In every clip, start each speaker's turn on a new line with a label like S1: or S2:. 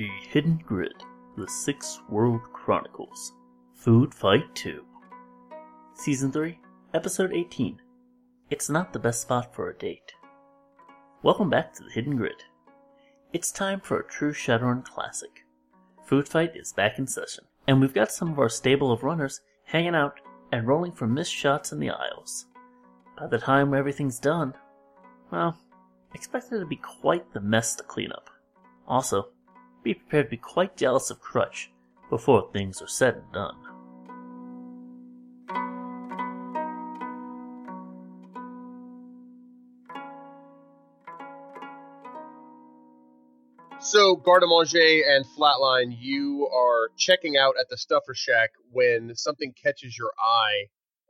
S1: The Hidden Grid The Sixth World Chronicles Food Fight 2 Season 3, Episode 18 It's Not the Best Spot for a Date. Welcome back to the Hidden Grid. It's time for a true Shadowrun classic. Food Fight is back in session, and we've got some of our stable of runners hanging out and rolling for missed shots in the aisles. By the time everything's done, well, expect it to be quite the mess to clean up. Also, be prepared to be quite jealous of Crutch before things are said and done.
S2: So, Garde Manger and Flatline, you are checking out at the Stuffer Shack when something catches your eye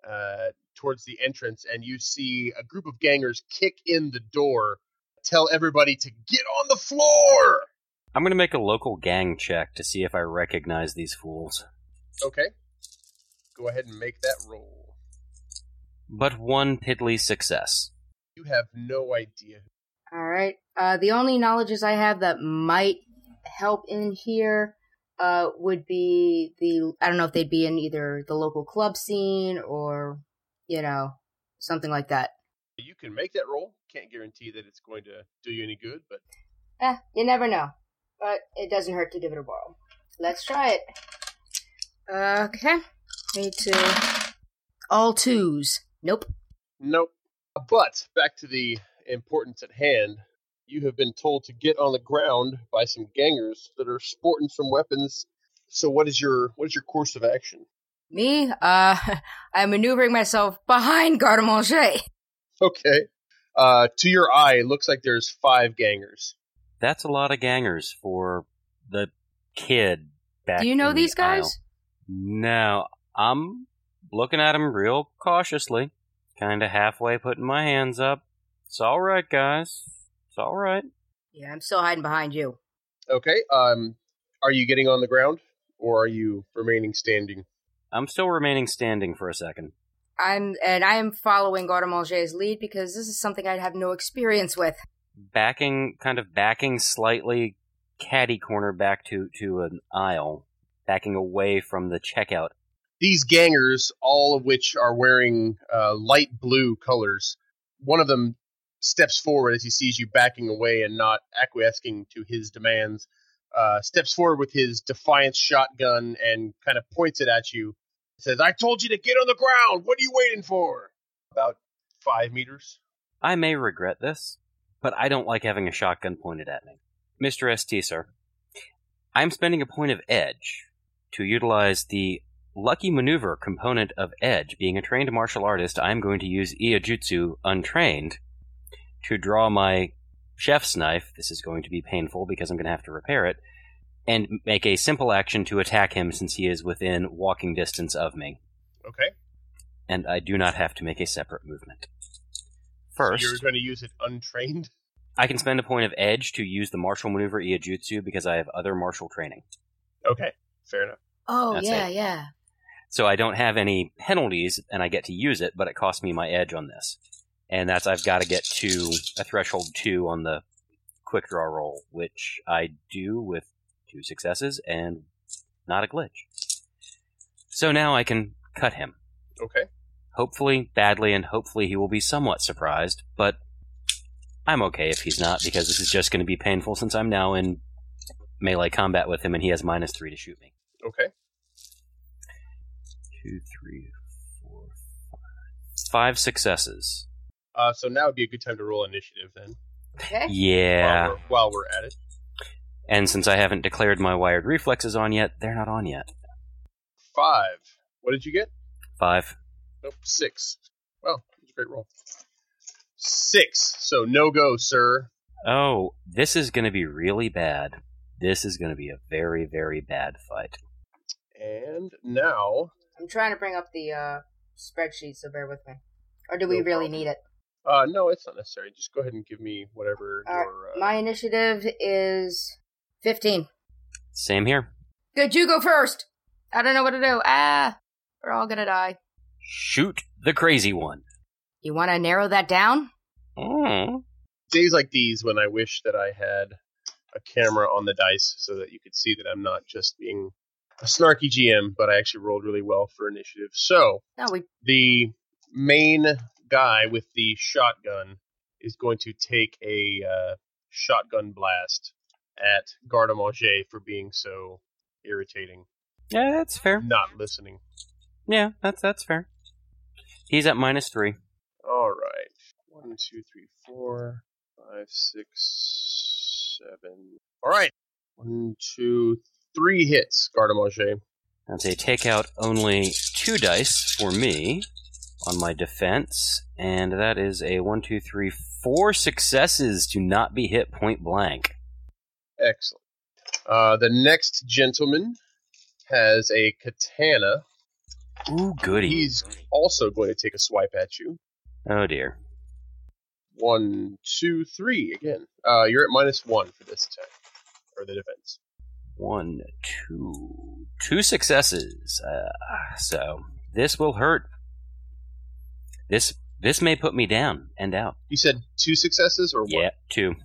S2: uh, towards the entrance, and you see a group of gangers kick in the door, tell everybody to get on the floor.
S3: I'm gonna make a local gang check to see if I recognize these fools.
S2: Okay. Go ahead and make that roll.
S3: But one piddly success.
S2: You have no idea.
S4: All right. Uh, the only knowledges I have that might help in here uh, would be the I don't know if they'd be in either the local club scene or you know something like that.
S2: You can make that roll. Can't guarantee that it's going to do you any good, but
S4: Eh, you never know. But it doesn't hurt to give it a whirl. Let's try it. Okay. Me too. All twos. Nope.
S2: Nope. But back to the importance at hand. You have been told to get on the ground by some gangers that are sporting some weapons. So what is your what is your course of action?
S4: Me? Uh, I'm maneuvering myself behind Garde Manger.
S2: Okay. Uh, to your eye, it looks like there's five gangers.
S3: That's a lot of gangers for the kid back
S4: Do you know
S3: in the
S4: these guys?
S3: aisle. No, I'm looking at them real cautiously, kind of halfway putting my hands up. It's all right, guys. It's all right.
S4: Yeah, I'm still hiding behind you.
S2: Okay. Um, are you getting on the ground or are you remaining standing?
S3: I'm still remaining standing for a second.
S4: I'm and I am following Garde Manger's lead because this is something I have no experience with.
S3: Backing kind of backing slightly caddy corner back to to an aisle backing away from the checkout
S2: These gangers, all of which are wearing uh, light blue colors, one of them steps forward as he sees you backing away and not acquiescing to his demands. Uh, steps forward with his defiance shotgun and kind of points it at you. Says, "I told you to get on the ground. What are you waiting for?" About five meters.
S3: i may regret this but i don't like having a shotgun pointed at me mr st sir i'm spending a point of edge to utilize the lucky maneuver component of edge being a trained martial artist i'm going to use iaijutsu untrained to draw my chef's knife this is going to be painful because i'm going to have to repair it and make a simple action to attack him since he is within walking distance of me
S2: Okay.
S3: and I do not have to make a separate movement.
S2: So you're going to use it untrained.
S3: I can spend a point of edge to use the martial maneuver Iaijutsu because I have other martial training.
S2: Okay. Fair enough.
S4: Oh
S3: That's
S4: yeah,
S3: it.
S4: yeah.
S3: So I don't have any penalties and I get to use it, but it costs me my edge on this. And that's I've got to get to a threshold 2 on the quick draw roll, which I do with two successes and not a glitch. So now I can cut him.
S2: Okay.
S3: Hopefully badly and hopefully he will be somewhat surprised but i'm okay if he's not because this is just going to be painful since i'm now in melee combat with him and he has minus three to shoot me
S2: Okay.
S3: two three four five five successes
S2: Uh, so now would be a good time to roll initiative then.
S4: Okay.
S3: yeah
S2: While we're, while we're at it.
S3: and since i haven't declared my wired reflexes on yet they're not on yet
S2: Five. What did you get?
S3: five
S2: Nope. Six. Well, it's a great roll. Six. So no go, sir.
S3: oh this is going to be really bad this is going to be a very very bad fight
S2: And now,
S4: I'm trying to bring up the uh, spreadsheet, so bear with me. Or do we
S2: No
S4: really
S2: problem.
S4: need it?
S2: uh, no, it's not necessary. Just go ahead and give me whatever
S4: All right.
S2: your. Uh,
S4: My initiative is 15.
S3: same here
S4: Good, you go first. I don't know what to do. Ah, we're all gonna die.
S3: Shoot the crazy one
S4: You want to narrow that down?
S3: Mm.
S2: days like these when I wish that I had a camera on the dice so that you could see that I'm not just being a snarky GM, but I actually rolled really well for initiative. So
S4: No, we
S2: the main guy with the shotgun is going to take a uh, shotgun blast at Garde Manger for being so irritating,
S3: Yeah, that's fair.
S2: not listening.
S3: Yeah, that's that's fair. He's at minus three.
S2: All right. One, two, three, four, five, six, seven. All right. One, two, three hits, Garde Manger.
S3: I'd say take out only two dice for me on my defense, and that is a one, two, three, four successes to not be hit point blank.
S2: Excellent. Uh, the next gentleman has a katana.
S3: Ooh, goody.
S2: He's also going to take a swipe at you.
S3: Oh dear.
S2: One, two, three again. Uh, you're at minus one for this attack or the defense.
S3: One, two, two successes. Uh, so this will hurt. This this may put me down and out.
S2: You said two successes or one?
S3: Yeah, two,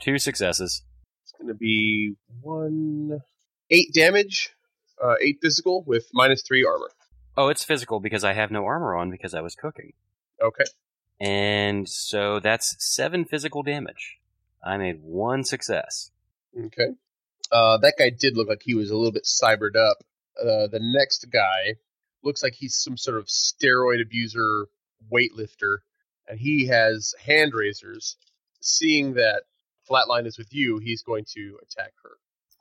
S3: two successes.
S2: It's going to be one, eight damage, uh, eight physical with minus three armor.
S3: Oh, it's physical because I have no armor on because I was cooking,
S2: Okay.
S3: and so that's seven physical damage. I made one success.
S2: Okay. Uh, that guy did look like he was a little bit cybered up. Uh, the next guy looks like he's some sort of steroid abuser weightlifter, and he has hand razors. Seeing that Flatline is with you, he's going to attack her.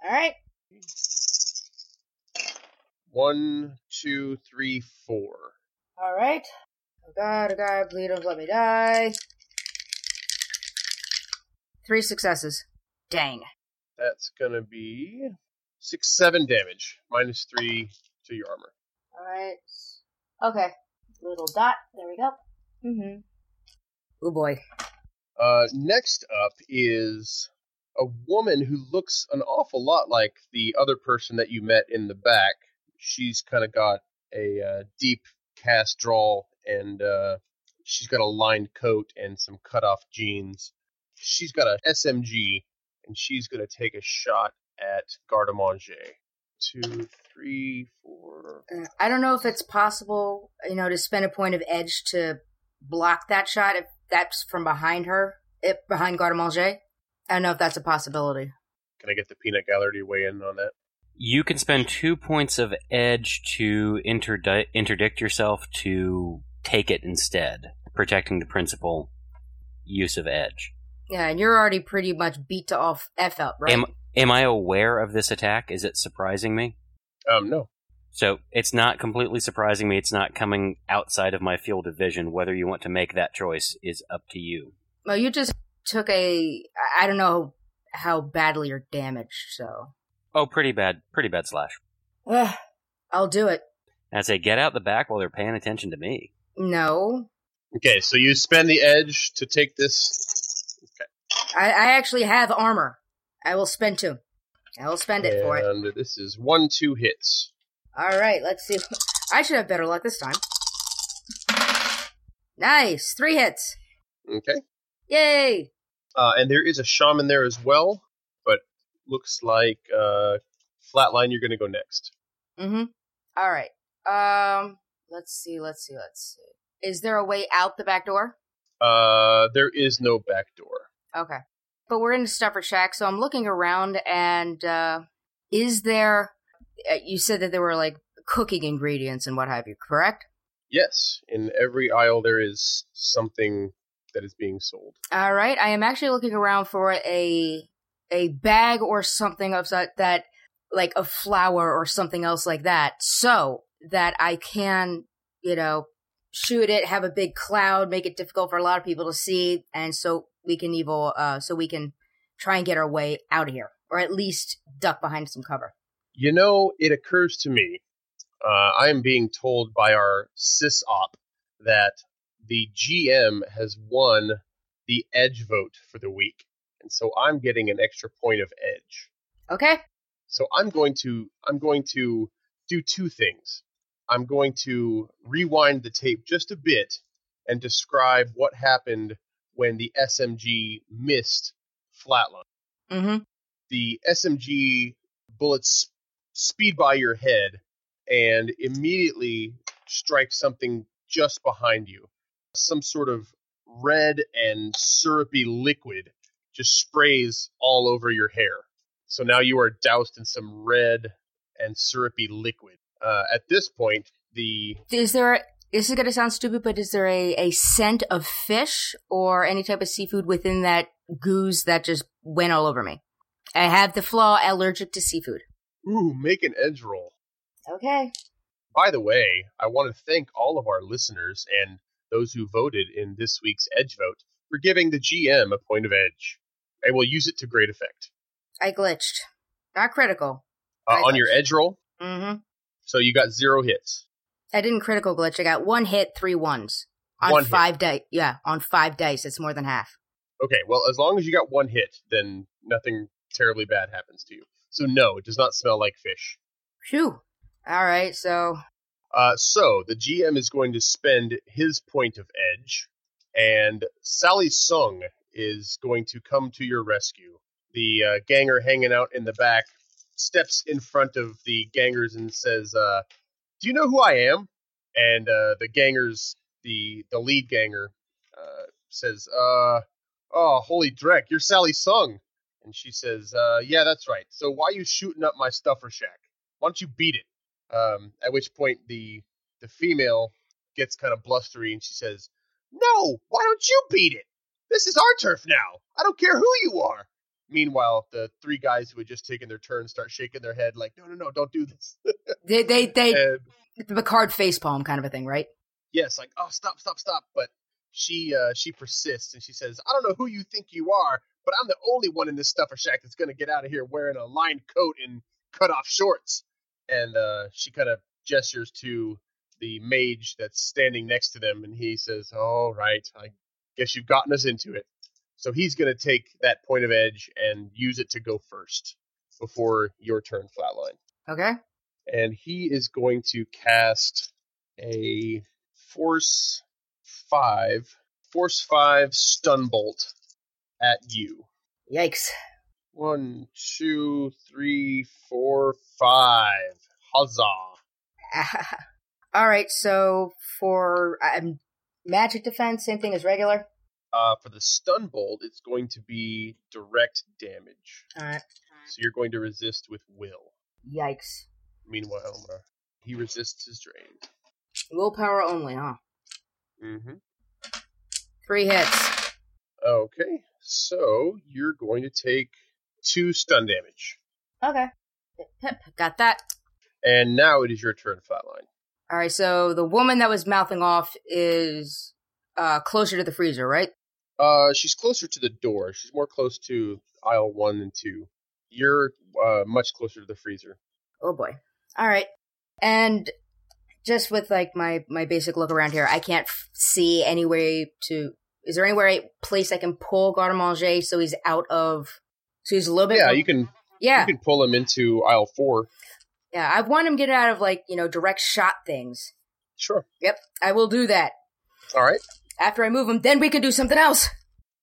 S4: all right.
S2: One, two, three, four.
S4: All right. Oh God, oh God, please don't let me die. Three successes. Dang.
S2: That's gonna be six, seven damage, minus three to your armor.
S4: All right. Okay. Little dot. There we go. Mm-hmm. Oh boy.
S2: Uh, next up is a woman who looks an awful lot like the other person that you met in the back. She's kind of got a uh, deep cast drawl, and uh, she's got a lined coat and some cut off jeans. She's got a SMG, and she's going to take a shot at Garde Manger. Two, three, four.
S4: Uh, I don't know if it's possible, you know, to spend a point of edge to block that shot if that's from behind her, it behind Garde Manger. I don't know if that's a possibility.
S2: Can I get the peanut gallery to weigh in on that?
S3: You can spend two points of edge to interdi- interdict yourself to take it instead, protecting the principal use of edge.
S4: Yeah, and you're already pretty much beat to off F out, right?
S3: Am am I aware of this attack? Is it surprising me?
S2: Um, no.
S3: So it's not completely surprising me. It's not coming outside of my field of vision. Whether you want to make that choice is up to you.
S4: well, you just took a. I don't know how badly you're damaged, so.
S3: Oh, pretty bad, pretty bad slash.
S4: Ugh, I'll do it.
S3: I say, get out the back while they're paying attention to me.
S4: No.
S2: Okay, so you spend the edge to take this.
S4: I, I actually have armor. I will spend two. I will spend it for it.
S2: And this is one, two hits.
S4: All right, let's see. I should have better luck this time. Nice, three hits.
S2: Okay.
S4: Yay!
S2: Uh, and there is a shaman there as well, but looks like uh, flatline. You're going to go next.
S4: Mm-hmm. All right. Um, let's see. Let's see. Let's see. Is there a way out the back door?
S2: Uh, there is no back door.
S4: Okay. But we're in the Stuffer Shack, so I'm looking around, and uh, is there? uh, You said that there were like cooking ingredients and what have you, correct?
S2: Yes, in every aisle there is something that is being sold.
S4: All right. I am actually looking around for a a bag or something of that, that like a flour or something else like that, so that I can, you know, shoot it, have a big cloud, make it difficult for a lot of people to see, and so we can evil, uh, so we can try and get our way out of here, or at least duck behind some cover.
S2: You know, it occurs to me. Uh, I am being told by our sys op that the GM has won the edge vote for the week, and so I'm getting an extra point of edge.
S4: Okay.
S2: So I'm going to I'm going to do two things. I'm going to rewind the tape just a bit and describe what happened when the SMG missed flatline.
S4: Mm-hmm.
S2: the SMG bullets speed by your head and immediately strike something just behind you. Some sort of red and syrupy liquid just sprays all over your hair. So now you are doused in some red and syrupy liquid. Uh, at this point, the
S4: Is there? This is gonna sound stupid, but is there a, a scent of fish or any type of seafood within that goose that just went all over me? I have the flaw allergic to seafood.
S2: ooh, make an edge roll.
S4: Okay.
S2: By the way, I want to thank all of our listeners and those who voted in this week's Edge vote for giving the GM a point of edge. I will use it to great effect.
S4: I glitched. Not critical.
S2: Uh, on your edge roll,
S4: Mm-hmm.
S2: so you got zero hits.
S4: I didn't critical glitch. I got one hit, three ones on
S2: One
S4: five dice. Yeah, on five dice. It's more than half.
S2: Okay, well, as long as you got one hit, then nothing terribly bad happens to you. So, no, it does not smell like fish.
S4: Phew. All right. So
S2: Uh, so, the GM is going to spend his point of edge, and Sally Sung is going to come to your rescue. The uh, ganger hanging out in the back steps in front of the gangers and says, uh, "Do you know who I am?" And uh, the gangers, the the lead ganger, uh, says, uh, "Oh, holy dreck, you're Sally Sung." And she says, uh, "Yeah, that's right. So why you shooting up my stuffer shack? Why don't you beat it?" Um, at which point the the female gets kind of blustery and she says, "No, why don't you beat it? This is our turf now. I don't care who you are." Meanwhile, the three guys who had just taken their turn start shaking their head like, "No, no, no, don't do this."
S4: they they they
S2: and
S4: the card face palm kind of a thing, right?
S2: yes, like, "Oh, stop, stop, stop!" But she uh, she persists and she says, "I don't know who you think you are, but I'm the only one in this stuffer shack that's going to get out of here wearing a lined coat and cut off shorts." And uh, she kind of gestures to the mage that's standing next to them, and he says, "All right, I guess you've gotten us into it." So he's going to take that point of edge and use it to go first before your turn, Flatline
S4: Okay.
S2: and he is going to cast a force five force five stun bolt at you
S4: Yikes.
S2: one two three four five huzzah
S4: All right. So for um, magic defense, same thing as regular.
S2: uh, for the stun bolt it's going to be direct damage
S4: All right.
S2: so you're going to resist with will
S4: Yikes.
S2: meanwhile uh, he resists his drain
S4: Willpower only, huh?
S2: mm-hmm.
S4: Three hits.
S2: okay so you're going to take two stun damage
S4: Okay. Got that.
S2: and now it is your turn flatline
S4: All right. So the woman that was mouthing off is uh closer to the freezer, right?
S2: Uh, she's closer to the door. She's more close to aisle one and two. You're uh, much closer to the freezer.
S4: Oh boy. All right. And just with like my my basic look around here, I can't f- see any way to. Is there anywhere a place I can pull Garde Manger so he's out of? So he's a little bit.
S2: Yeah,
S4: more-
S2: you can
S4: Yeah,
S2: you can pull him into aisle four.
S4: Yeah. I want him to get out of like you know direct shot things.
S2: Sure.
S4: Yep, I will do that
S2: All right.
S4: after I move him. Then we can do something else.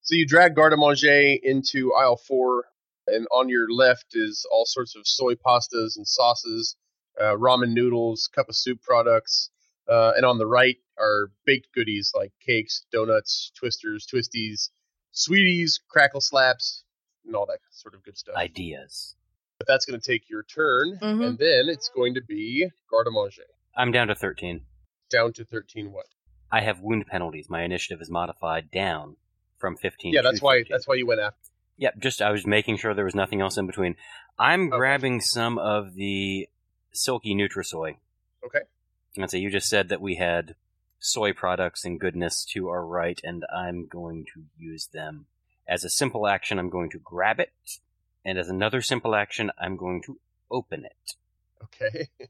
S2: So you drag garde manger into aisle four, and on your left is all sorts of soy pastas and sauces, uh, ramen noodles, cup of soup products, uh, and on the right are baked goodies like cakes, donuts, twisters, twisties, sweeties, crackle slaps, and all that sort of good stuff.
S3: Ideas.
S2: But that's going to take your turn,
S4: Mhm.
S2: and then it's going to be garde manger
S3: I'm down to 13.
S2: down to thirteen. What?
S3: I have wound penalties. My initiative is modified down from 15
S2: Yeah,
S3: to
S2: that's why. That's why you went after.
S3: Yep, just I was making sure there was nothing else in between. I'm
S2: Okay.
S3: grabbing some of the silky Nutrisoy.
S2: Okay.
S3: And so you just said that we had soy products and goodness to our right, and I'm going to use them. As a simple action, I'm going to grab it, and as another simple action, I'm going to open it.
S2: Okay,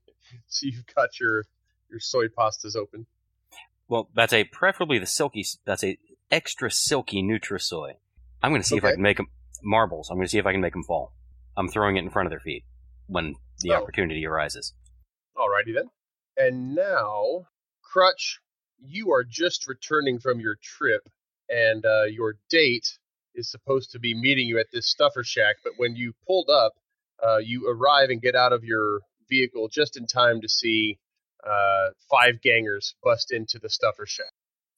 S2: so you've got your your soy pastas open.
S3: Well, that's a preferably the silky. That's a extra silky Nutrisoy. I'm going to see if I can make them marbles. I'm going to see if I can make them fall. I'm throwing it in front of their feet when the
S2: Oh.
S3: opportunity arises.
S2: Alrighty then. And now, Crutch, you are just returning from your trip, and uh, your date is supposed to be meeting you at this stuffer shack, but when you pulled up, uh, you arrive and get out of your vehicle just in time to see uh, five gangers bust into the stuffer shack.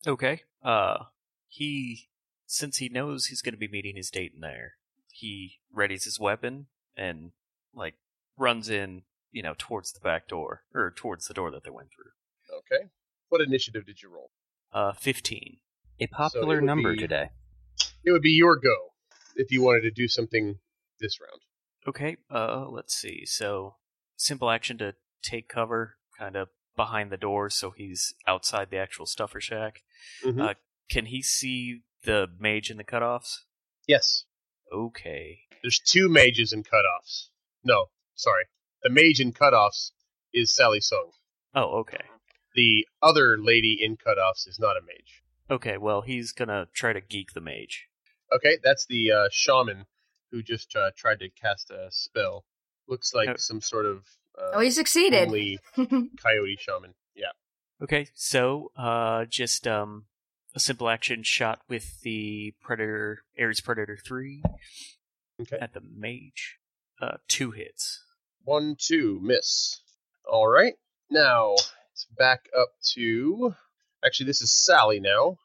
S5: Okay. Uh, he, since he knows he's going to be meeting his date in there, he readies his weapon and, like, runs in, you know, towards the back door, or towards the door that they went through.
S2: Okay. What initiative did you roll?
S5: Uh, 15.
S3: A popular
S2: would
S3: number
S2: be-
S3: today.
S2: It would be your go if you wanted to do something this round.
S5: Okay, uh, let's see. So, simple action to take cover, kind of behind the door, so he's outside the actual stuffer shack.
S2: Mhm.
S5: Uh, can he see the mage in the cutoffs?
S2: yes.
S5: Okay.
S2: There's two mages in cutoffs. No, sorry. The mage in cutoffs is Sally Sung.
S5: Oh, okay.
S2: The other lady in cutoffs is not a mage.
S5: Okay, well, he's gonna try to geek the mage.
S2: Okay, that's the uh, shaman who just uh, tried to cast a spell. Looks like
S5: Oh.
S2: some sort of uh,
S4: oh, he succeeded.
S2: coyote shaman. Yeah.
S5: Okay, so, uh, just, um, a simple action shot with the Predator, Ares Predator 3
S2: Okay.
S5: at the mage. Uh, two hits.
S2: One, two, miss. All right. Now it's back up to. Actually, this is Sally now.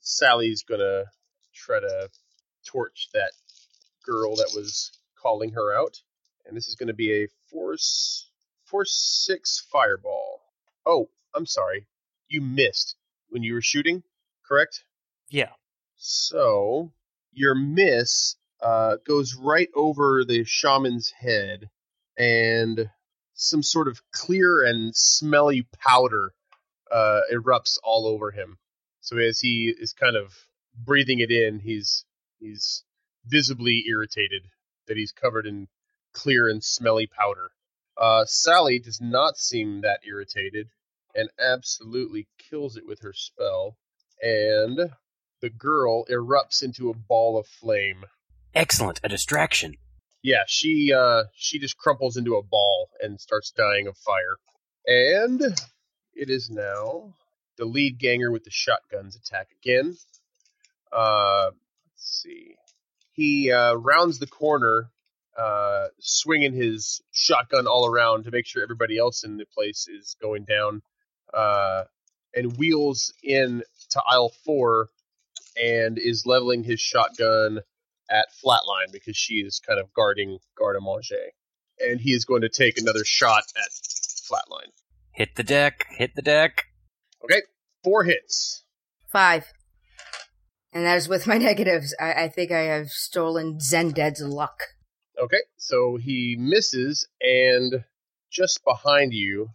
S2: Sally's gonna try to torch that girl that was calling her out, and this is gonna be a force force six fireball. Oh, I'm sorry. You missed when you were shooting, correct?
S5: Yeah.
S2: So your miss uh, goes right over the shaman's head, and some sort of clear and smelly powder uh, erupts all over him. So as he is kind of breathing it in, he's he's visibly irritated that he's covered in clear and smelly powder. Uh, Sally does not seem that irritated and absolutely kills it with her spell. And the girl erupts into a ball of flame.
S3: Excellent, a distraction.
S2: Yeah, she uh she just crumples into a ball and starts dying of fire. And it is now the lead ganger with the shotguns attack again. Uh let's see. He uh rounds the corner uh swinging his shotgun all around to make sure everybody else in the place is going down. Uh and wheels in to aisle 4 and is leveling his shotgun at Flatline because she is kind of guarding Garde à Manger. And he is going to take another shot at Flatline.
S3: Hit the deck, hit the deck.
S2: Okay, four hits.
S4: Five. And that is with my negatives. I, I think I have stolen Zended's luck.
S2: Okay, so he misses, and just behind you,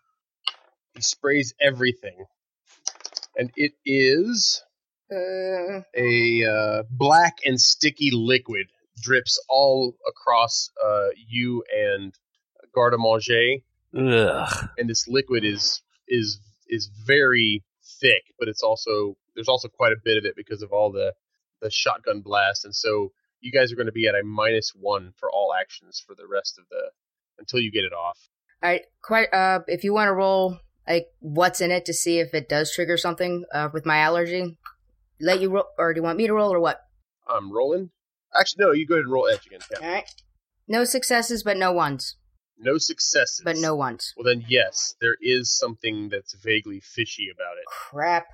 S2: he sprays everything. And it is
S4: Uh,
S2: a uh, black and sticky liquid drips all across uh, you and Garde Manger.
S3: Ugh.
S2: and this liquid is is is very thick, but it's also there's also quite a bit of it because of all the the shotgun blast, and so you guys are going to be at a minus one for all actions for the rest of the until you get it off.
S4: all right, quite. Uh, if you want to roll like what's in it to see if it does trigger something uh, with my allergy, let you roll, or do you want me to roll or what?
S2: I'm rolling. Actually, no, you go ahead and roll edge again. Yeah.
S4: All right. No successes, but no ones.
S2: No successes,
S4: But no ones.
S2: Well, then yes, there is something that's vaguely fishy about it.
S4: Crap.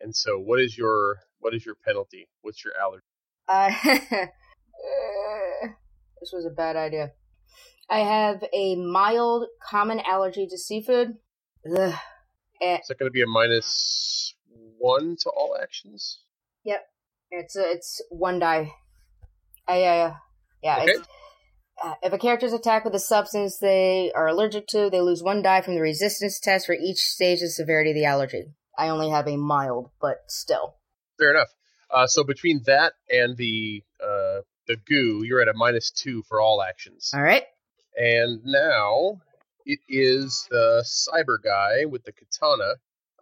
S2: And so, what is your what is your penalty? What's your allergy?
S4: Uh, this was a bad idea. I have a mild common allergy to seafood. Ugh. Eh,
S2: Is that going to be a minus one to all actions?
S4: Yep, it's uh, it's one die. I uh yeah.
S2: Okay.
S4: Uh, if a character's attacked with a substance they are allergic to, they lose one die from the resistance test for each stage of severity of the allergy. I only have a mild, but still.
S2: Fair enough. Uh, so between that and the uh, the goo, you're at a minus two for all actions.
S4: All right.
S2: And now it is the cyber guy with the katana.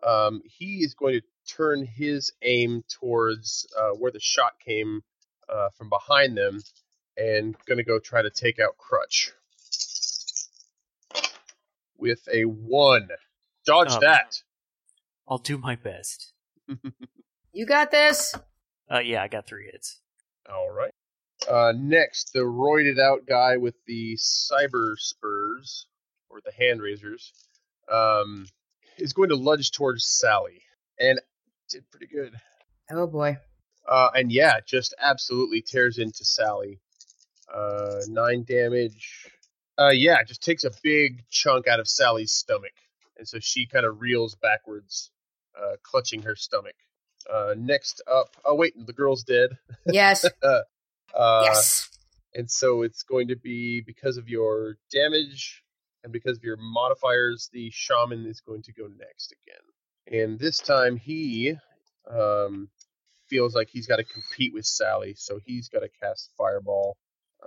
S2: Um, he is going to turn his aim towards uh, where the shot came uh, from behind them, and going to go try to take out Crutch with a one. Dodge
S5: Oh.
S2: that.
S5: I'll do my best.
S4: You got this.
S5: Uh, yeah, I got three hits.
S2: All right. Uh, next, the roided out guy with the cyber spurs or the hand razors um, is going to lunge towards Sally, and did pretty good.
S4: Oh boy.
S2: Uh, and yeah, just absolutely tears into Sally. Uh, nine damage. Uh, yeah, just takes a big chunk out of Sally's stomach, and so she kind of reels backwards, uh, clutching her stomach. Uh, next up, oh wait, the girl's dead.
S4: Yes.
S2: Uh,
S4: yes.
S2: and so it's going to be because of your damage and because of your modifiers, the shaman is going to go next again. And this time he um, feels like he's got to compete with Sally, so he's got to cast Fireball.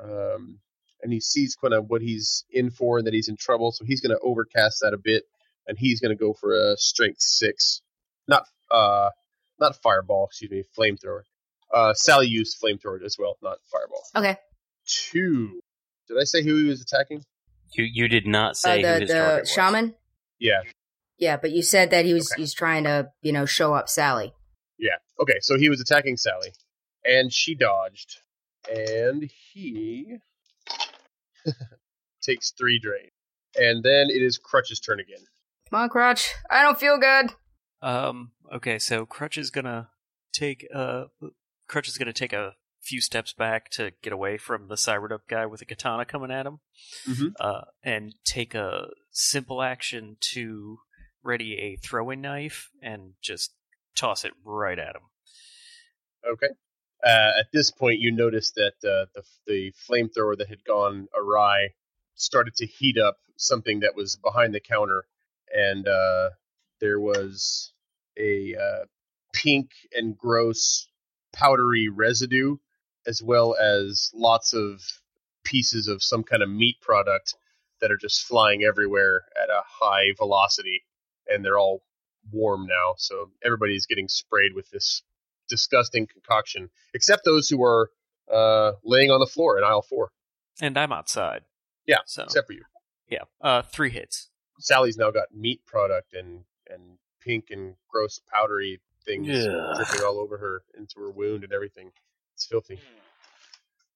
S2: Um, and he sees kind of what he's in for and that he's in trouble, so he's going to overcast that a bit, and he's going to go for a Strength six, not uh, not Fireball, excuse me, Flamethrower. Uh, Sally used Flamethrower as well, not Fireball.
S4: Okay.
S2: Two. Did I say who he was attacking?
S3: You you did not
S4: Uh,
S3: say who
S4: the
S3: his
S4: the
S3: target was.
S4: shaman.
S2: Yeah,
S4: Yeah, but you said that he was
S2: Okay.
S4: he's trying to you know show up Sally.
S2: Yeah. Okay, so he was attacking Sally, and she dodged, and he takes three drain, and then it is Crutch's turn again.
S4: Come on, Crutch. I don't feel good.
S5: Um. Okay. So Crutch is gonna take uh Crutch is gonna take a few steps back to get away from the cybered up guy with a katana coming at him.
S2: Mhm.
S5: Uh, and take a simple action to ready a throwing knife and just toss it right at him.
S2: Okay. Uh, at this point, you notice that uh, the the flamethrower that had gone awry started to heat up something that was behind the counter, and uh, there was a uh, pink and gross powdery residue, as well as lots of pieces of some kind of meat product that are just flying everywhere at a high velocity, and they're all warm now. So everybody's getting sprayed with this disgusting concoction, except those who are uh, laying on the floor in aisle four.
S5: And I'm outside.
S2: Yeah,
S5: So
S2: except for you.
S5: yeah. Uh, three hits.
S2: Sally's now got meat product and and pink and gross powdery things
S3: Yeah.
S2: dripping all over her into her wound and everything. It's filthy.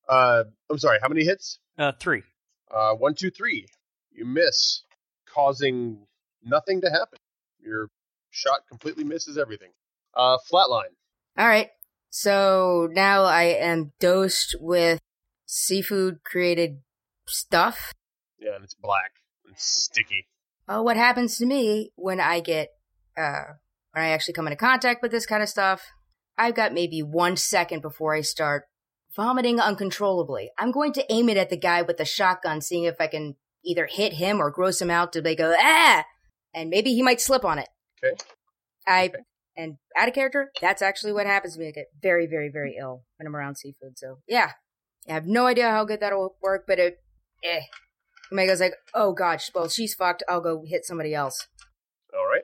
S2: Uh, I'm sorry. How many hits?
S5: Uh, three.
S2: Uh, one, two, three. You miss, causing nothing to happen. Your shot completely misses everything. Uh, flatline.
S4: All right. So now I am dosed with seafood created stuff.
S2: Yeah, and it's black and sticky.
S4: Oh, what happens to me when I get uh when I actually come into contact with this kind of stuff? I've got maybe one second before I start vomiting uncontrollably. I'm going to aim it at the guy with the shotgun, seeing if I can either hit him or gross him out till they go ah, and maybe he might slip on it.
S2: Okay.
S4: I
S2: Okay.
S4: and out of character, that's actually what happens to me. I get very, very, very ill when I'm around seafood. So yeah, I have no idea how good that'll work, but it, eh. Omega's like, oh god, well she's fucked. I'll go hit somebody else.
S2: All right.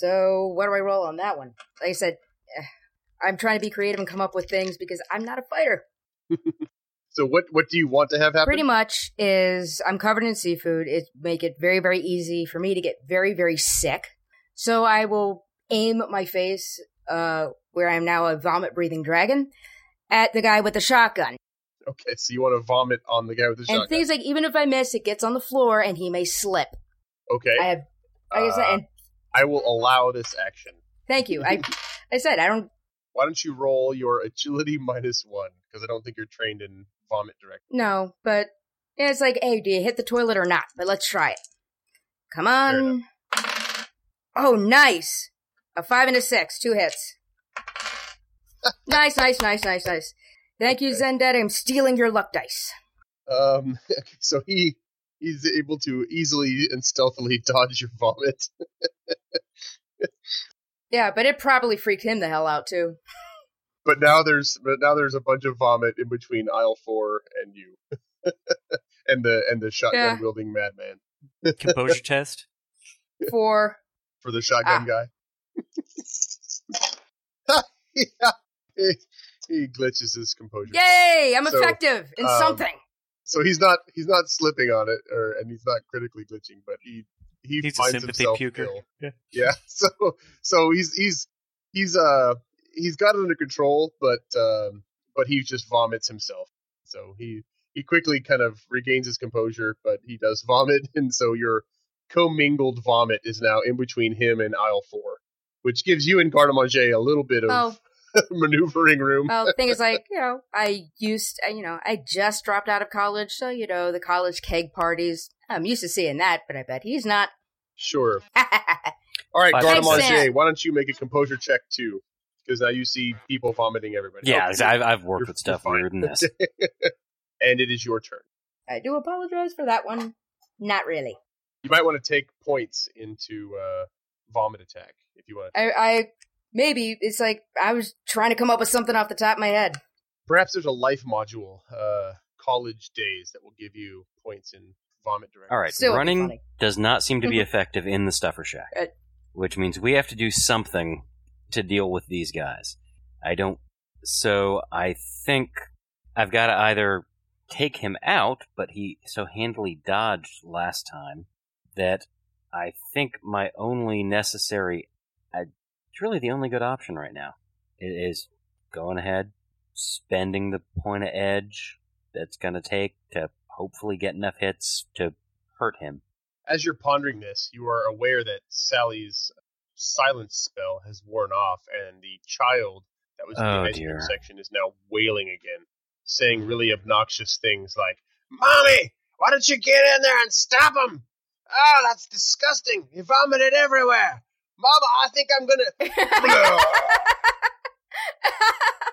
S4: So what do I roll on that one? Like I said, eh, I'm trying to be creative and come up with things because I'm not a fighter.
S2: So what what do you want to have happen?
S4: Pretty much is I'm covered in seafood. It make it very very easy for me to get very very sick. So I will aim my face, uh, where I'm now a vomit breathing dragon, at the guy with the shotgun.
S2: Okay, so you want to vomit on the guy with the shotgun.
S4: And
S2: shotgun.
S4: things like even if I miss, it gets on the floor and he may slip.
S2: okay.
S4: I have, like I said,
S2: Uh,
S4: and
S2: I will allow this action.
S4: thank you. I, I said I don't.
S2: Why don't you roll your agility minus one? Because I don't think you're trained in vomit direct.
S4: No, but yeah, it's like, hey, do you hit the toilet or not? But let's try it. Come on. Oh, nice. A five and a six, two hits. nice, nice, nice, nice, nice. Thank you,
S2: Okay.
S4: Zendet. I'm stealing your luck dice.
S2: Um, so he he's able to easily and stealthily dodge your vomit.
S4: Yeah, but it probably freaked him the hell out too.
S2: But now there's but now there's a bunch of vomit in between aisle four and you, and the and the shotgun
S4: Yeah.
S2: wielding madman
S5: Composure test.
S4: For
S2: for the shotgun
S4: Ah.
S2: guy. yeah, he, he glitches his composure.
S4: yay, I'm
S2: So,
S4: effective in
S2: um,
S4: something.
S2: So he's not he's not slipping on it, or and he's not critically glitching, but he he
S5: He's a
S2: finds
S5: sympathy
S2: himself
S5: puker.
S2: ill.
S5: Yeah.
S2: Yeah. So so he's he's he's uh he's got it under control, but um but he just vomits himself. So he he quickly kind of regains his composure, but he does vomit, and so your commingled vomit is now in between him and aisle four, which gives you and Garde-Manger a little bit of
S4: Oh,
S2: maneuvering room.
S4: well, the thing is, like, you know, I used, you know, I just dropped out of college, so, you know, the college keg parties, I'm used to seeing that, but I bet he's not.
S2: Sure. All right,
S3: Five
S2: Garde-Manger, why don't you make a composure check too? Because now you see people vomiting everybody.
S3: Yeah,
S2: Okay,
S3: I've, I've worked
S2: you're-
S3: with stuff
S2: you're
S3: weirder than this.
S2: and it is your turn.
S4: I do apologize for that one. Not really.
S2: You might want to take points into uh, vomit attack if you want. to.
S4: I, I, maybe, it's like, I was trying to come up with something off the top of my head.
S2: Perhaps there's a life module, uh, college days, that will give you points in vomit direction.
S3: All right,
S4: Still
S3: running does not seem to be effective in the stuffer shack,
S4: Uh,
S3: which means we have to do something to deal with these guys. I don't. So I think I've got to either take him out, but he so handily dodged last time that I think my only necessary. I, it's really the only good option right now. It is going ahead, spending the point of edge that's going to take to hopefully get enough hits to hurt him.
S2: As you're pondering this, you are aware that Sally's silence spell has worn off, and the child that was in
S3: Oh,
S2: the ice cream section is now wailing again, saying really obnoxious things like, "Mommy, why don't you get in there and stop him? Oh, that's disgusting! He vomited everywhere. Mama, I think I'm gonna."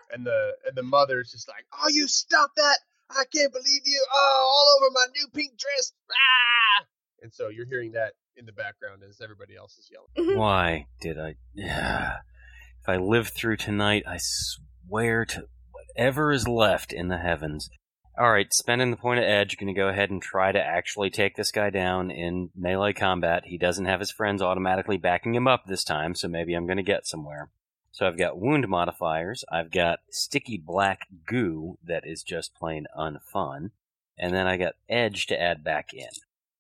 S2: and the and the mother's just like, "Oh, you stop that! I can't believe you! Oh, all over my new pink dress!" Ah! And so you're hearing that in the background as everybody else is yelling.
S3: Why did I? If I live through tonight, I swear to whatever is left in the heavens. All right, spending the point of edge, going to go ahead and try to actually take this guy down in melee combat. He doesn't have his friends automatically backing him up this time, so maybe I'm going to get somewhere. So I've got wound modifiers. I've got sticky black goo that is just plain unfun, and then I got edge to add back in.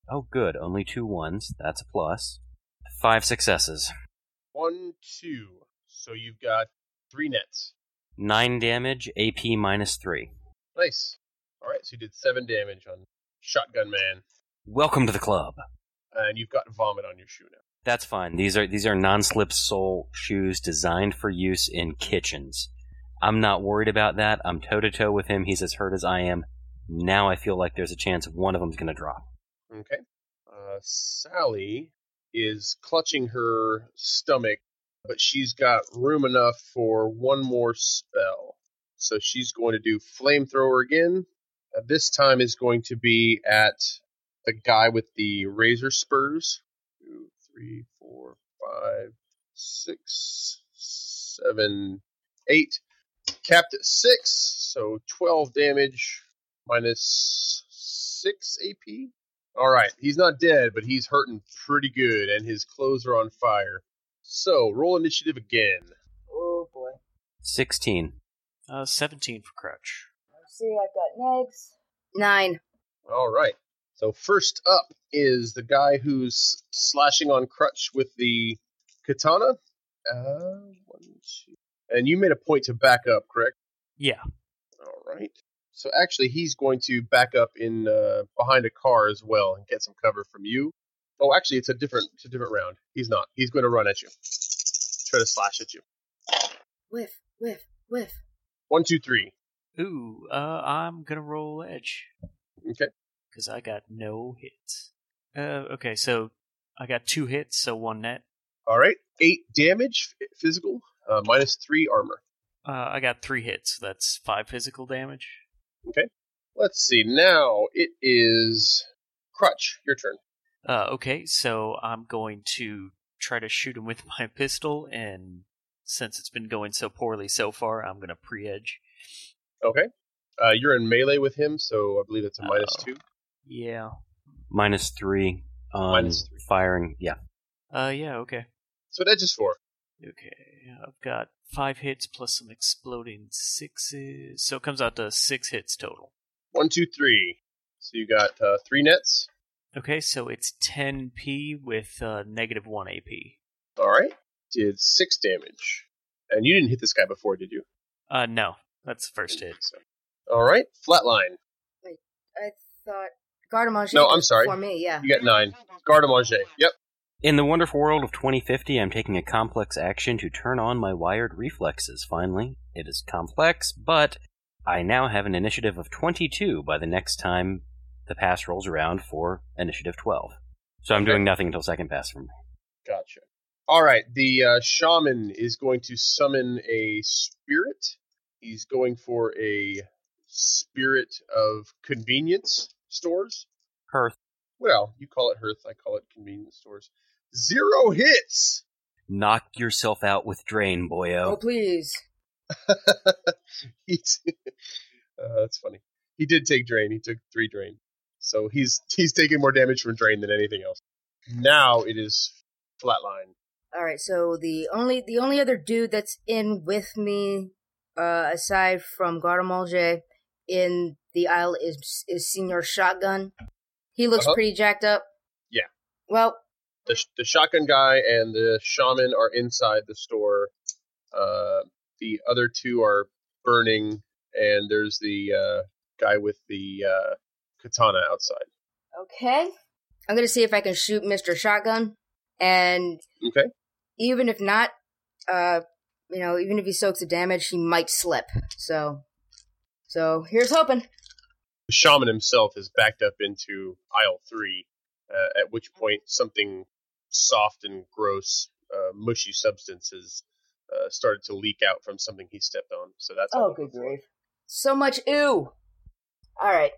S3: Oh, good, only two ones. That's a plus. Five successes.
S2: One, two. So you've got three nets.
S3: Nine damage, AP minus three.
S2: Nice. All right, so you did seven damage on Shotgun Man,
S3: Welcome to the club.
S2: and you've got vomit on your shoe now.
S3: That's fine. These are these are non-slip sole shoes designed for use in kitchens. I'm not worried about that. I'm toe to toe with him. He's as hurt as I am. Now I feel like there's a chance one of them's going to drop.
S2: Okay. Uh, Sally is clutching her stomach, but she's got room enough for one more spell. So she's going to do flamethrower again. Uh, this time is going to be at the guy with the razor spurs. Two, three, four, five, six, seven, eight. Capped at six, so twelve damage minus six AP. All right, he's not dead, but he's hurting pretty good, and his clothes are on fire. So roll initiative again.
S4: oh boy.
S3: Sixteen.
S5: Uh, 17 for Crutch.
S4: Let's see, I've got negs. Nine.
S2: All right. So first up is the guy who's slashing on Crutch with the katana. Uh, one, two, and you made a point to back up, correct?
S5: Yeah.
S2: All right. So actually, he's going to back up in uh, behind a car as well and get some cover from you. Oh, actually, it's a different, it's a different round. He's not. He's going to run at you, try to slash at you.
S4: Whiff, whiff, whiff.
S2: One, two, three.
S5: Ooh, uh, I'm gonna roll edge.
S2: Okay.
S5: Because I got no hits. Uh, okay, so I got two hits, so one net.
S2: All right. Eight damage physical, uh, minus three armor.
S5: Uh, I got three hits, so that's five physical damage. Okay.
S2: Let's see. Now it is Crutch. Your turn.
S5: Uh, okay, so I'm going to try to shoot him with my pistol, and since it's been going so poorly so far, I'm gonna pre-edge.
S2: Okay. Uh, you're in melee with him, so I believe it's a minus
S5: Oh.
S2: two.
S5: Yeah.
S3: Minus three on
S2: Minus three.
S3: firing. Yeah.
S5: Uh, yeah. Okay.
S2: So that is four.
S5: Okay. I've got five hits plus some exploding sixes, so it comes out to six hits total.
S2: One, two, three. So you got uh, three nets.
S5: Okay, so it's 10p with uh, negative 1 AP.
S2: All right. Did six damage. And you didn't hit this guy before, did you?
S5: Uh, no. That's the first hit.
S2: So, all right, flatline.
S4: I thought Garde Manger.
S2: No, I'm sorry.
S4: For me, yeah.
S2: You got nine. Garde. Yep.
S3: In the wonderful world of 2050, I'm taking a complex action to turn on my wired reflexes. Finally, it is complex, but I now have an initiative of 22 by the next time the pass rolls around for initiative 12. So I'm
S2: Okay.
S3: doing nothing until second pass from me.
S2: Gotcha. All right, the uh, shaman is going to summon a spirit. He's going for a spirit of convenience stores.
S3: Hearth.
S2: Well, you call it hearth, I call it convenience stores. Zero hits.
S3: Knock yourself out with drain, boyo.
S4: Oh, please.
S2: he's, uh, that's funny. He did take drain. He took three drain, so he's he's taking more damage from drain than anything else. Now it is flatline.
S4: All right, so the only the only other dude that's in with me, uh, aside from Garde Manger, in the aisle is is Señor Shotgun. He looks
S2: Uh-huh.
S4: pretty jacked up.
S2: Yeah.
S4: Well,
S2: the, sh- the shotgun guy and the shaman are inside the store. Uh, the other two are burning, and there's the uh, guy with the uh, katana outside.
S4: okay. I'm gonna see if I can shoot Mister Shotgun, and
S2: Okay.
S4: even if not, uh, you know, even if he soaks the damage, he might slip. So, so here's hoping.
S2: The shaman himself is backed up into aisle three, uh, at which point something soft and gross, uh, mushy substance has uh, started to leak out from something he stepped on. So that's
S4: Oh, good grief. So much ew. All right.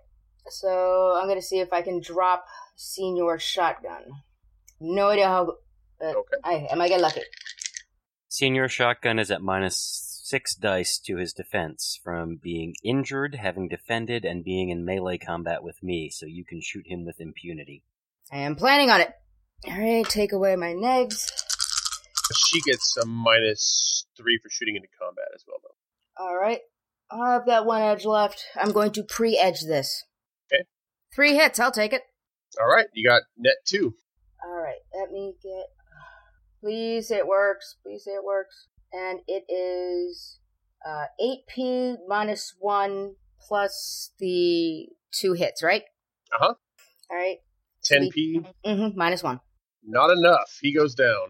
S4: So I'm gonna see if I can drop Señor Shotgun. No idea how. Uh,
S2: Okay.
S4: I am I get lucky?
S3: Señor Shotgun is at minus six dice to his defense from being injured, having defended, and being in melee combat with me, so you can shoot him with impunity.
S4: I am planning on it. All right. Take away my negs.
S2: She gets a minus three for shooting into combat as well, though.
S4: All right. I've got one edge left. I'm going to pre-edge this.
S2: Okay.
S4: Three hits. I'll take it.
S2: All right, you got net two.
S4: All right. Let me get. Please it works. Please it works. And it is uh, 8p minus 1 plus the two hits, right?
S2: Uh-huh.
S4: All right.
S2: 10p,
S4: Mm-hmm. Minus 1.
S2: not enough. He goes down.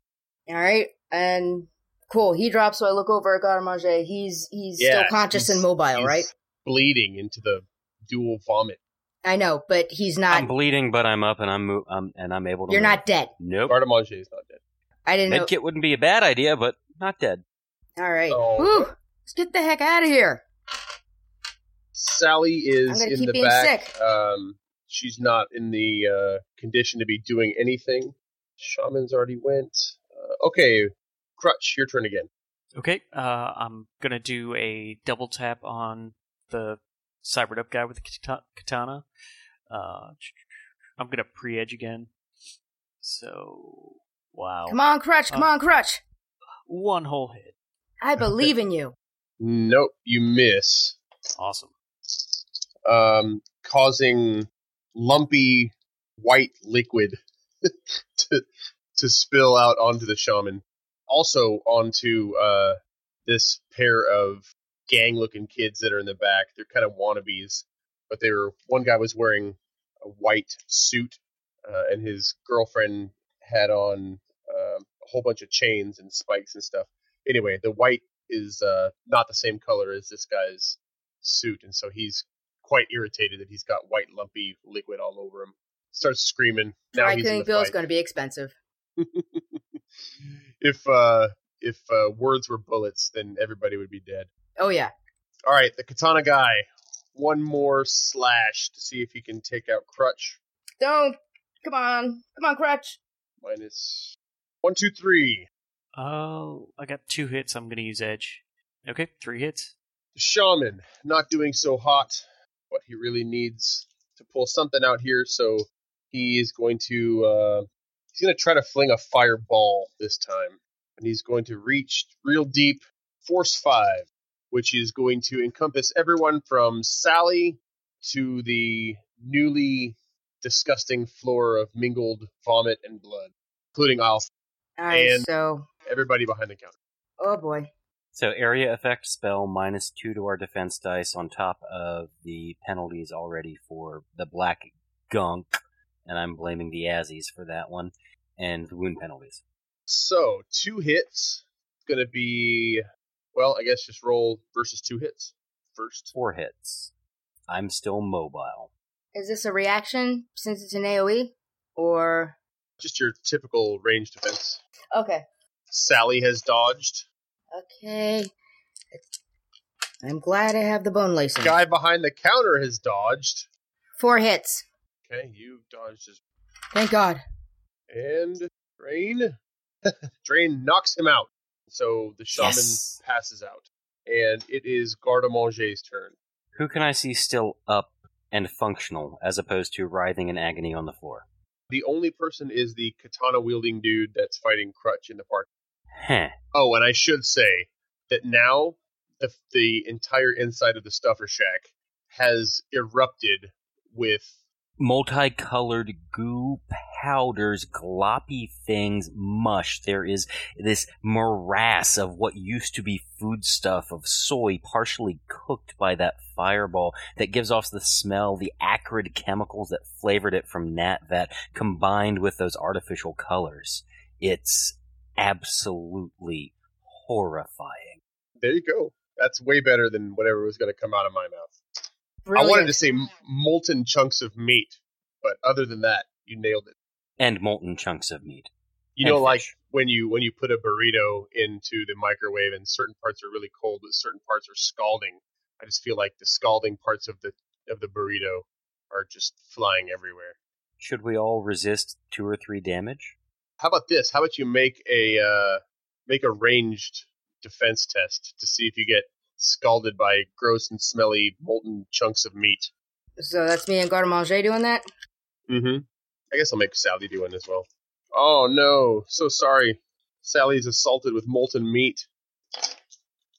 S4: All right. And cool. He drops, so I look over at Garde Manger. He's he's
S2: Yeah,
S4: still conscious
S2: he's-
S4: and mobile,
S2: he's
S4: right?
S2: Bleeding into the dual vomit.
S4: I know, but he's not.
S3: I'm bleeding, but I'm up and I'm mo- um, and I'm able to.
S4: You're
S3: move.
S4: not dead.
S3: Nope.
S2: Garde Manger is not dead.
S4: I didn't know.
S3: Medkit wouldn't be a bad idea, but not dead.
S4: All right.
S2: Oh.
S4: Whew. Let's get the heck out of here.
S2: Sally
S4: I'm
S2: is in
S4: keep
S2: the
S4: being
S2: back.
S4: sick.
S2: Um, she's not in the uh, condition to be doing anything. Shaman's already went. Uh, okay, Crutch, your turn again.
S5: Okay, uh, I'm gonna do a double tap on the cybered up guy with the katana. Uh, I'm gonna pre-edge again. So, wow,
S4: Come on, Crutch. Come
S5: Uh,
S4: on, Crutch.
S5: one whole hit,
S4: I believe in you.
S2: Nope, you miss.
S5: awesome.
S2: um, causing lumpy white liquid to to spill out onto the shaman, also onto uh, this pair of gang-looking kids that are in the back. They're kind of wannabes, but they were one guy was wearing a white suit, uh, and his girlfriend had on a whole bunch of chains and spikes and stuff. Anyway, the white is uh, not the same color as this guy's suit, and so he's quite irritated that he's got white lumpy liquid all over him. Starts screaming. Now
S4: Dry
S2: he's
S4: cleaning bill is going to be expensive.
S2: if uh, if uh, words were bullets, then everybody would be dead.
S4: Oh yeah.
S2: All right, the katana guy. One more slash to see if he can take out Crutch.
S4: Don't. Come on. Come on, Crutch.
S2: Minus one, two, three.
S5: Oh, I got two hits. I'm gonna use edge. Okay, three hits.
S2: The shaman not doing so hot. What he really needs to pull something out here, so he is going to uh, he's going to try to fling a fireball this time, and he's going to reach real deep, force five, which is going to encompass everyone from Sally to the newly disgusting floor of mingled vomit and blood, including I'll
S4: All right.
S2: And-
S4: So.
S2: everybody behind the counter.
S4: Oh boy.
S3: So area effect spell minus two to our defense dice on top of the penalties already for the black gunk, and I'm blaming the Azzies for that one, and the wound penalties.
S2: So two hits. It's Going to be well. I guess just roll versus two hits first.
S3: Four hits. I'm still mobile.
S4: Is this a reaction since it's an AoE? Or.
S2: Just your typical range defense.
S4: Okay.
S2: Sally has dodged.
S4: Okay. I'm glad I have the bone lacing.
S2: Guy behind the counter has dodged.
S4: Four hits.
S2: Okay, you dodged his
S4: Thank God.
S2: and Drain. Drain knocks him out. So the shaman
S3: Yes.
S2: passes out. And it is Garde Manger's turn.
S3: Who can I see still up and functional as opposed to writhing in agony on the floor?
S2: The only person is the katana wielding dude that's fighting Crutch in the park.
S3: Heh.
S2: Oh, and I should say that now the, the entire inside of the Stuffer Shack has erupted with
S3: multicolored goo powders, gloppy things, mush. There is this morass of what used to be foodstuff of soy, partially cooked by that fireball, that gives off the smell, the acrid chemicals that flavored it from Nat Vat, combined with those artificial colors. It's absolutely horrifying.
S2: there you go. That's way better than whatever was going to come out of my mouth.
S4: Brilliant.
S2: I wanted to say molten chunks of meat, but other than that, you nailed it.
S3: And molten chunks of meat.
S2: You
S3: And
S2: know, like when you when you put a burrito into the microwave and certain parts are really cold, but certain parts are scalding. I just feel like the scalding parts of the of the burrito are just flying everywhere.
S3: Should we all resist two or three damage?
S2: How about this? How about you make a uh, make a ranged defense test to see if you get scalded by gross and smelly molten chunks of meat?
S4: So that's me and Garde doing that?
S2: Mm-hmm. I guess I'll make Sally do one as well. Oh no, so sorry. Sally's assaulted with molten meat.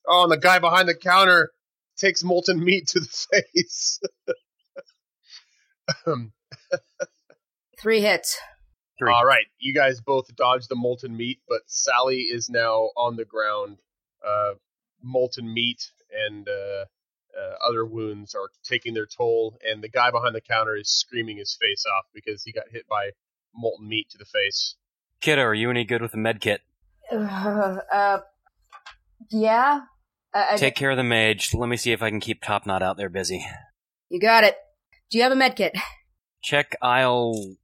S2: Oh, and the guy behind the counter takes molten meat to the face. um,
S4: Three hits.
S3: Three.
S2: all right, you guys both dodged the molten meat, but Sally is now on the ground. Uh, molten meat and uh, uh, other wounds are taking their toll, and the guy behind the counter is screaming his face off because he got hit by molten meat to the face.
S3: Kiddo, are you any good with a med kit?
S4: Uh, yeah. I, I,
S3: Take care of the mage. Let me see if I can keep Top Knot out there busy.
S4: you got it. Do you have a med kit?
S3: Check aisle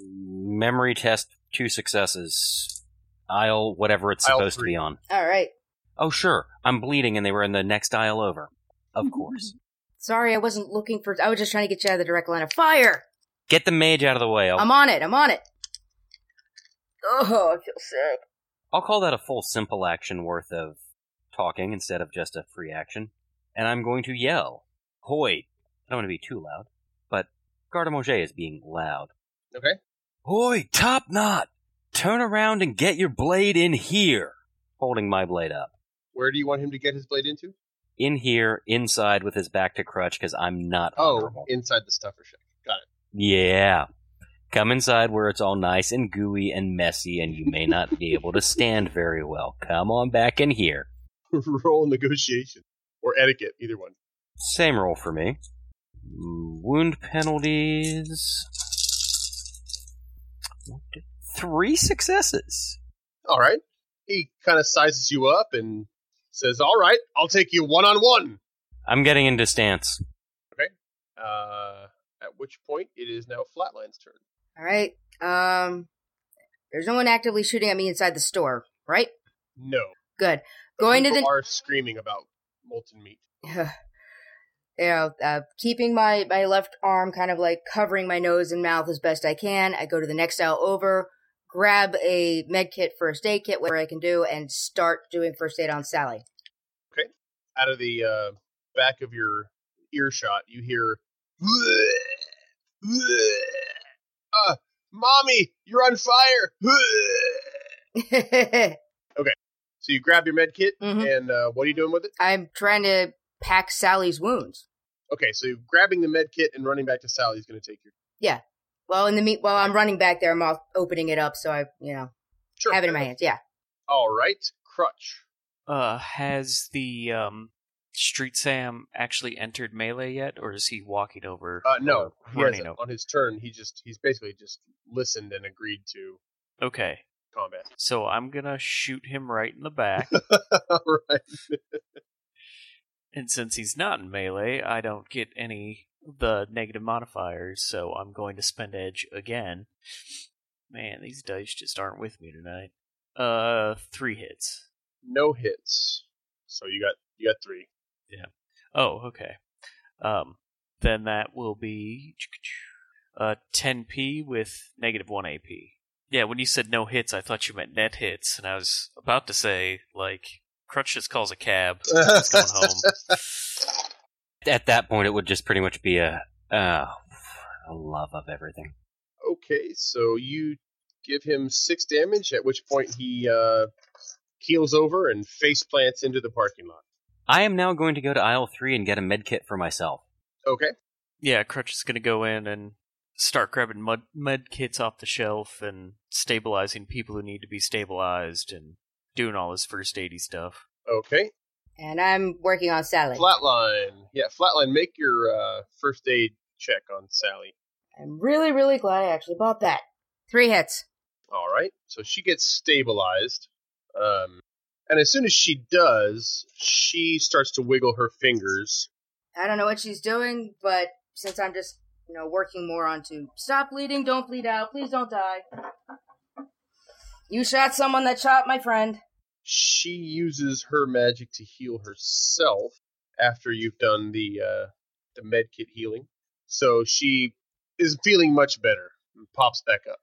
S3: memory test two successes. Aisle whatever it's
S2: Aisle
S3: supposed to be on.
S4: All right.
S3: Oh sure, I'm bleeding and they were in the next aisle over. Of course.
S4: Sorry, I wasn't looking for. I was just trying to get you out of the direct line of fire.
S3: Get the mage out of the way. I'll,
S4: I'm on it. I'm on it. Oh, I feel sick.
S3: I'll call that a full simple action worth of talking instead of just a free action. And I'm going to yell. Hoy! I don't want to be too loud, but Garde Manger is being loud.
S2: Okay.
S3: Hoy, Top Knot! Turn around and get your blade in here! Holding my blade up.
S2: Where do you want him to get his blade into?
S3: In here, inside with his back to crutch, because I'm not
S2: Oh,
S3: honorable.
S2: inside the stuffer shack. Got it.
S3: Yeah. Come inside where it's all nice and gooey and messy and you may not be able to stand very well. Come on back in here.
S2: Roll negotiation or etiquette, either one.
S3: Same roll for me. Wound penalties. Three successes.
S2: All right. He kind of sizes you up and says, "All right, I'll take you one on one."
S3: I'm getting into stance. Okay.
S2: Uh, at which point it is now Flatline's turn.
S4: All right. Um, there's no one actively shooting at me inside the store, right?
S2: No.
S4: Good. Going to the
S2: are screaming about molten meat.
S4: you know, uh, keeping my, my left arm kind of like covering my nose and mouth as best I can. I go to the next aisle over, grab a med kit, first aid kit, whatever I can do, and start doing first aid on Sally. Okay.
S2: Out of the uh, back of your earshot, you hear, uh, "Mommy, you're on fire!" Okay. So you grab your med kit,
S4: Mhm.
S2: and uh, what are you doing with it?
S4: I'm trying to pack Sally's wounds.
S2: Okay, so grabbing the med kit and running back to Sally is going to take your
S4: Well, in the meat, while I'm running back there, I'm off opening it up, so I, you know,
S2: sure.
S4: have it in my hands. Yeah.
S2: All right, crutch.
S5: Uh, has the um, Street Sam actually entered melee yet, or is he walking over?
S2: Uh, no,
S5: or
S2: he has
S5: running over?
S2: on his turn. He just he's basically just listened and agreed to
S5: Okay,
S2: combat.
S5: so I'm gonna shoot him right in the back,
S2: right.
S5: and since he's not in melee, I don't get any of the negative modifiers, so I'm going to spend edge again. Man, these dice just aren't with me tonight. Uh, three hits.
S2: No hits. So you got you got three. Yeah.
S5: Oh, okay. Um, then that will be uh 10p with negative one AP. Yeah, when you said no hits, I thought you meant net hits, and I was about to say like Crutch just calls a cab. He's going home.
S3: At that point, it would just pretty much be a oh, a love of everything.
S2: Okay, so you give him six damage, at which point he uh, keels over and face plants into the parking lot.
S3: I am now going to go to aisle three and get a med kit for myself.
S2: Okay.
S5: Yeah, Crutch is gonna go in and start grabbing mud med kits off the shelf and stabilizing people who need to be stabilized and doing all his first aidy stuff.
S2: Okay.
S4: And I'm working on Sally.
S2: Flatline. Yeah, Flatline, make your uh, first aid check on Sally.
S4: I'm really, really glad I actually bought that. Three hits.
S2: All right. So she gets stabilized. Um, and as soon as she does, she starts to wiggle her fingers.
S4: I don't know what she's doing, but since I'm just, you know, working more on to stop bleeding, don't bleed out, please don't die. You shot someone that shot my friend.
S2: She uses her magic to heal herself after you've done the uh, the med kit healing. So she is feeling much better and pops back up.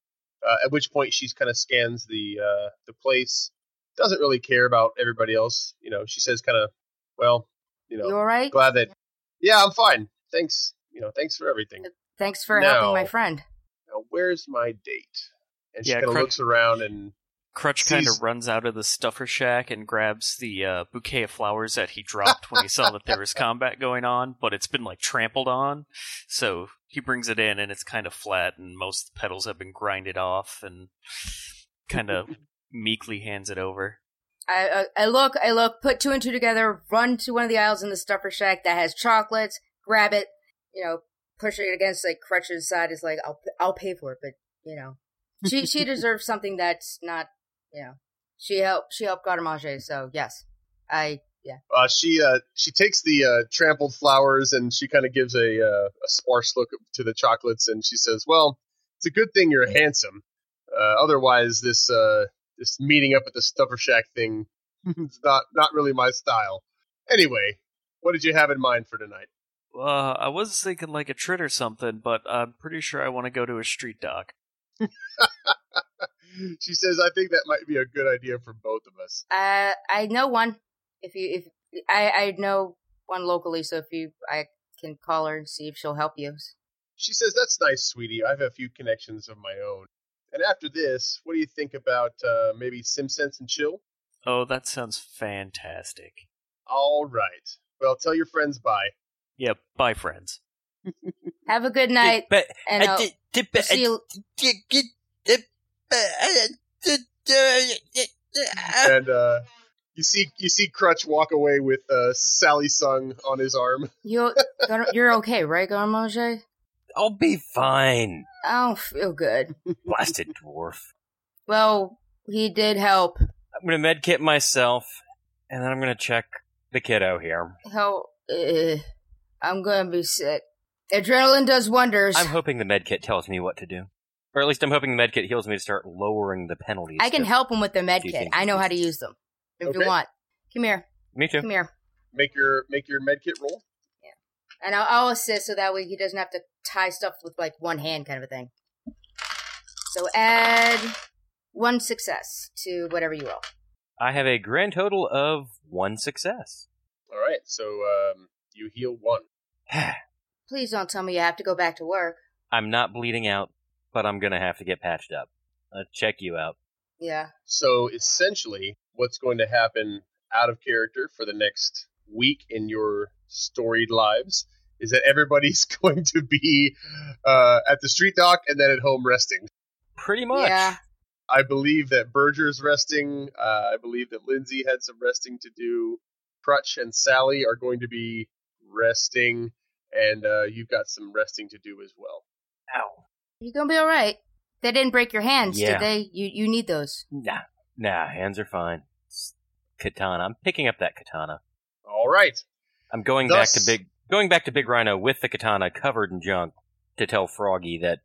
S2: Uh, at which point she's kind of scans the uh, the place. Doesn't really care about everybody else. You know, she says kind of, well, you know,
S4: You alright?
S2: glad that. Yeah, I'm fine. Thanks. You know, thanks for everything.
S4: Thanks for
S2: No.
S4: helping my friend.
S2: Now, where's my date? And she
S5: Yeah,
S2: kind of
S5: Crutch-
S2: looks around and
S5: Crutch kind of runs out of the stuffer shack and grabs the uh, bouquet of flowers that he dropped when he saw that there was combat going on, but it's been like trampled on. So he brings it in and it's kind of flat, and most of the petals have been grinded off, and kind of meekly hands it over.
S4: I, uh, I look, I look, put two and two together, run to one of the aisles in the stuffer shack that has chocolates, grab it, you know, push it against like Crutch's side is like, I'll, I'll pay for it, but you know, she, she deserves something that's not, you know, she helped, she helped Garde so yes, I, yeah.
S2: uh, she uh, she takes the uh, trampled flowers and she kind of gives a uh, a sparse look to the chocolates and she says, "Well, it's a good thing you're handsome. Uh, otherwise, this uh, this meeting up at the Stuffer Shack thing is not not really my style." Anyway, what did you have in mind for tonight?
S5: Uh, I was thinking like a trit or something, but I'm pretty sure I want to go to a street doc.
S2: she says, "I think that might be a good idea for both of us."
S4: Uh, I know one. If you, if I, I know one locally, so if you, I can call her and see if she'll help you.
S2: She says, "That's nice, sweetie. I have a few connections of my own." And after this, what do you think about uh, maybe SimSense and Chill?
S5: Oh, that sounds fantastic.
S2: All right. Well, tell your friends bye.
S5: Yep, bye, friends.
S4: Have a good night, and I'll, I'll see you.
S2: And uh, you see you see Crutch walk away with uh, Sally Sung on his arm.
S4: You, you're okay, right, Garmonge?
S3: I'll be fine.
S4: I don't feel good.
S3: Blasted dwarf.
S4: Well, he did help.
S3: I'm gonna medkit myself, and then I'm gonna check the kiddo here.
S4: Help. Uh, I'm gonna be sick. Adrenaline does wonders.
S3: I'm hoping the medkit tells me what to do, or at least I'm hoping the medkit heals me to start lowering the penalties.
S4: I can help him with the med
S3: few
S4: kit.
S3: things
S4: I know how to use them. If
S2: Okay.
S4: you want, come here,
S3: Me too.
S4: come here,
S2: Make your make your medkit roll.
S4: Yeah, and I'll, I'll assist so that way he doesn't have to tie stuff with like one hand, kind of a thing. So add one success to whatever you roll.
S3: I have a grand total of one success.
S2: All right. So um, you heal one.
S4: Please don't tell me you have to go back to work.
S3: I'm not bleeding out, but I'm gonna have to get patched up. I'll check you out.
S4: Yeah.
S2: So essentially, what's going to happen out of character for the next week in your storied lives is that everybody's going to be uh, at the street doc and then at home resting.
S3: Pretty much.
S4: Yeah.
S2: I believe that Berger's resting. Uh, I believe that Lindsay had some resting to do. Crutch and Sally are going to be resting, and uh, you've got some resting to do as well.
S3: Ow.
S4: You gonna be all right. They didn't break your hands,
S3: Yeah.
S4: did they? You you need those.
S3: Nah, nah, hands are fine. It's katana. I'm picking up that katana.
S2: All right.
S3: I'm going
S2: Thus-
S3: back to big, going back to Big Rhino with the katana covered in junk to tell Froggy that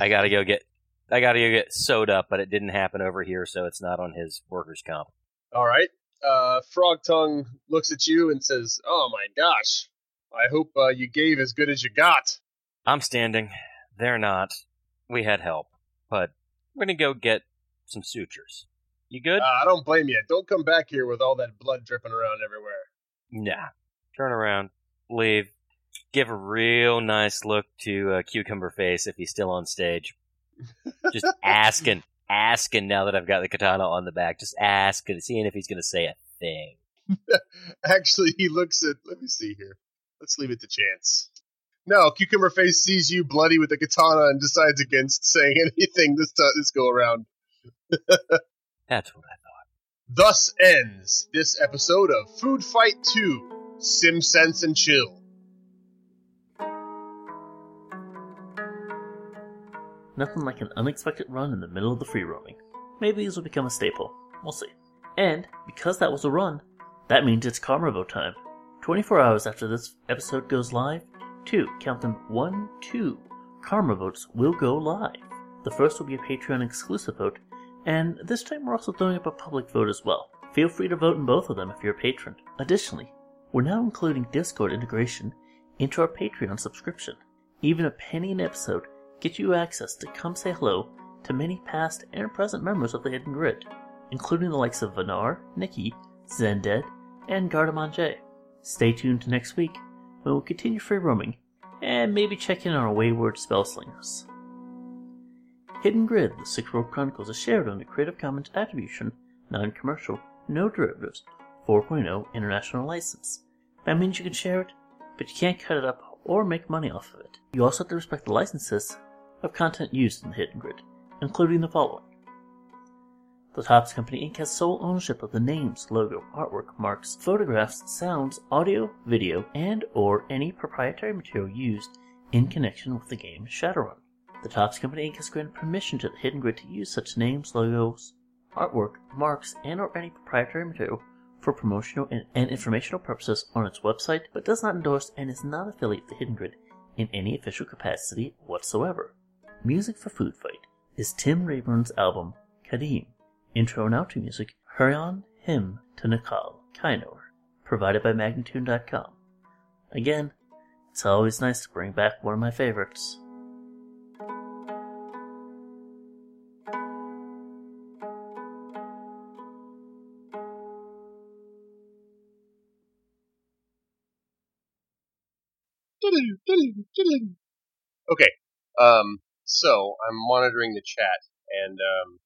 S3: I gotta go get, I gotta go get sewed up, but it didn't happen over here, so it's not on his workers' comp.
S2: All right. Uh, Frog Tongue looks at you and says, "Oh my gosh, I hope uh, you gave as good as you got."
S3: I'm standing. They're not. We had help, but we're gonna go get some sutures. You good?
S2: Uh, I don't blame you. Don't come back here with all that blood dripping around everywhere.
S3: Nah. Turn around, leave, give a real nice look to uh, Cucumber Face if he's still on stage. Just asking, asking now that I've got the katana on the back, just asking, seeing if he's going to say a thing.
S2: Actually, he looks at. Let me see here. Let's leave it to chance. No, Cucumber Face sees you bloody with a katana and decides against saying anything this time, this go around.
S3: That's what I thought.
S2: Thus ends this episode of Food Fight 2 Sim Sense and Chill.
S1: Nothing like an unexpected run in the middle of the free roaming. Maybe these will become a staple. We'll see. And because that was a run, that means it's Karma Vote time. 24 hours after this episode goes live, two, count them, one, two, Karma votes will go live. The first will be a Patreon exclusive vote, and this time we're also throwing up a public vote as well. Feel free to vote in both of them if you're a patron. Additionally, we're now including Discord integration into our Patreon subscription. Even a penny an episode gets you access to come say hello to many past and present members of the Hidden Grid, including the likes of Vanar, Nikki, Zended, and Garde Manger. Stay tuned to next week when we'll continue free roaming and maybe check in on our wayward spellslingers. Hidden Grid, the Sixth World Chronicles, is shared under Creative Commons Attribution, Non Commercial, No Derivatives, 4.0 International License. That means you can share it, but you can't cut it up or make money off of it. You also have to respect the licenses of content used in the Hidden Grid, including the following. The Topps Company Inc. has sole ownership of the names, logo, artwork, marks, photographs, sounds, audio, video, and or any proprietary material used in connection with the game Shadowrun. The Topps Company Inc. has granted permission to the Hidden Grid to use such names, logos, artwork, marks, and or any proprietary material for promotional and, and informational purposes on its website, but does not endorse and is not affiliated with the Hidden Grid in any official capacity whatsoever. Music for Food Fight is Tim Rayburn's album Kadim. Intro and outro music, Hurrian Hymn to Nikkal, Kainor, provided by Magnatune.com. Again, it's always nice to bring back one of my favorites.
S2: Okay, um, so I'm monitoring the chat, and um,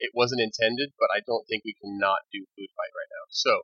S2: it wasn't intended, but I don't think we can not do food fight right now. So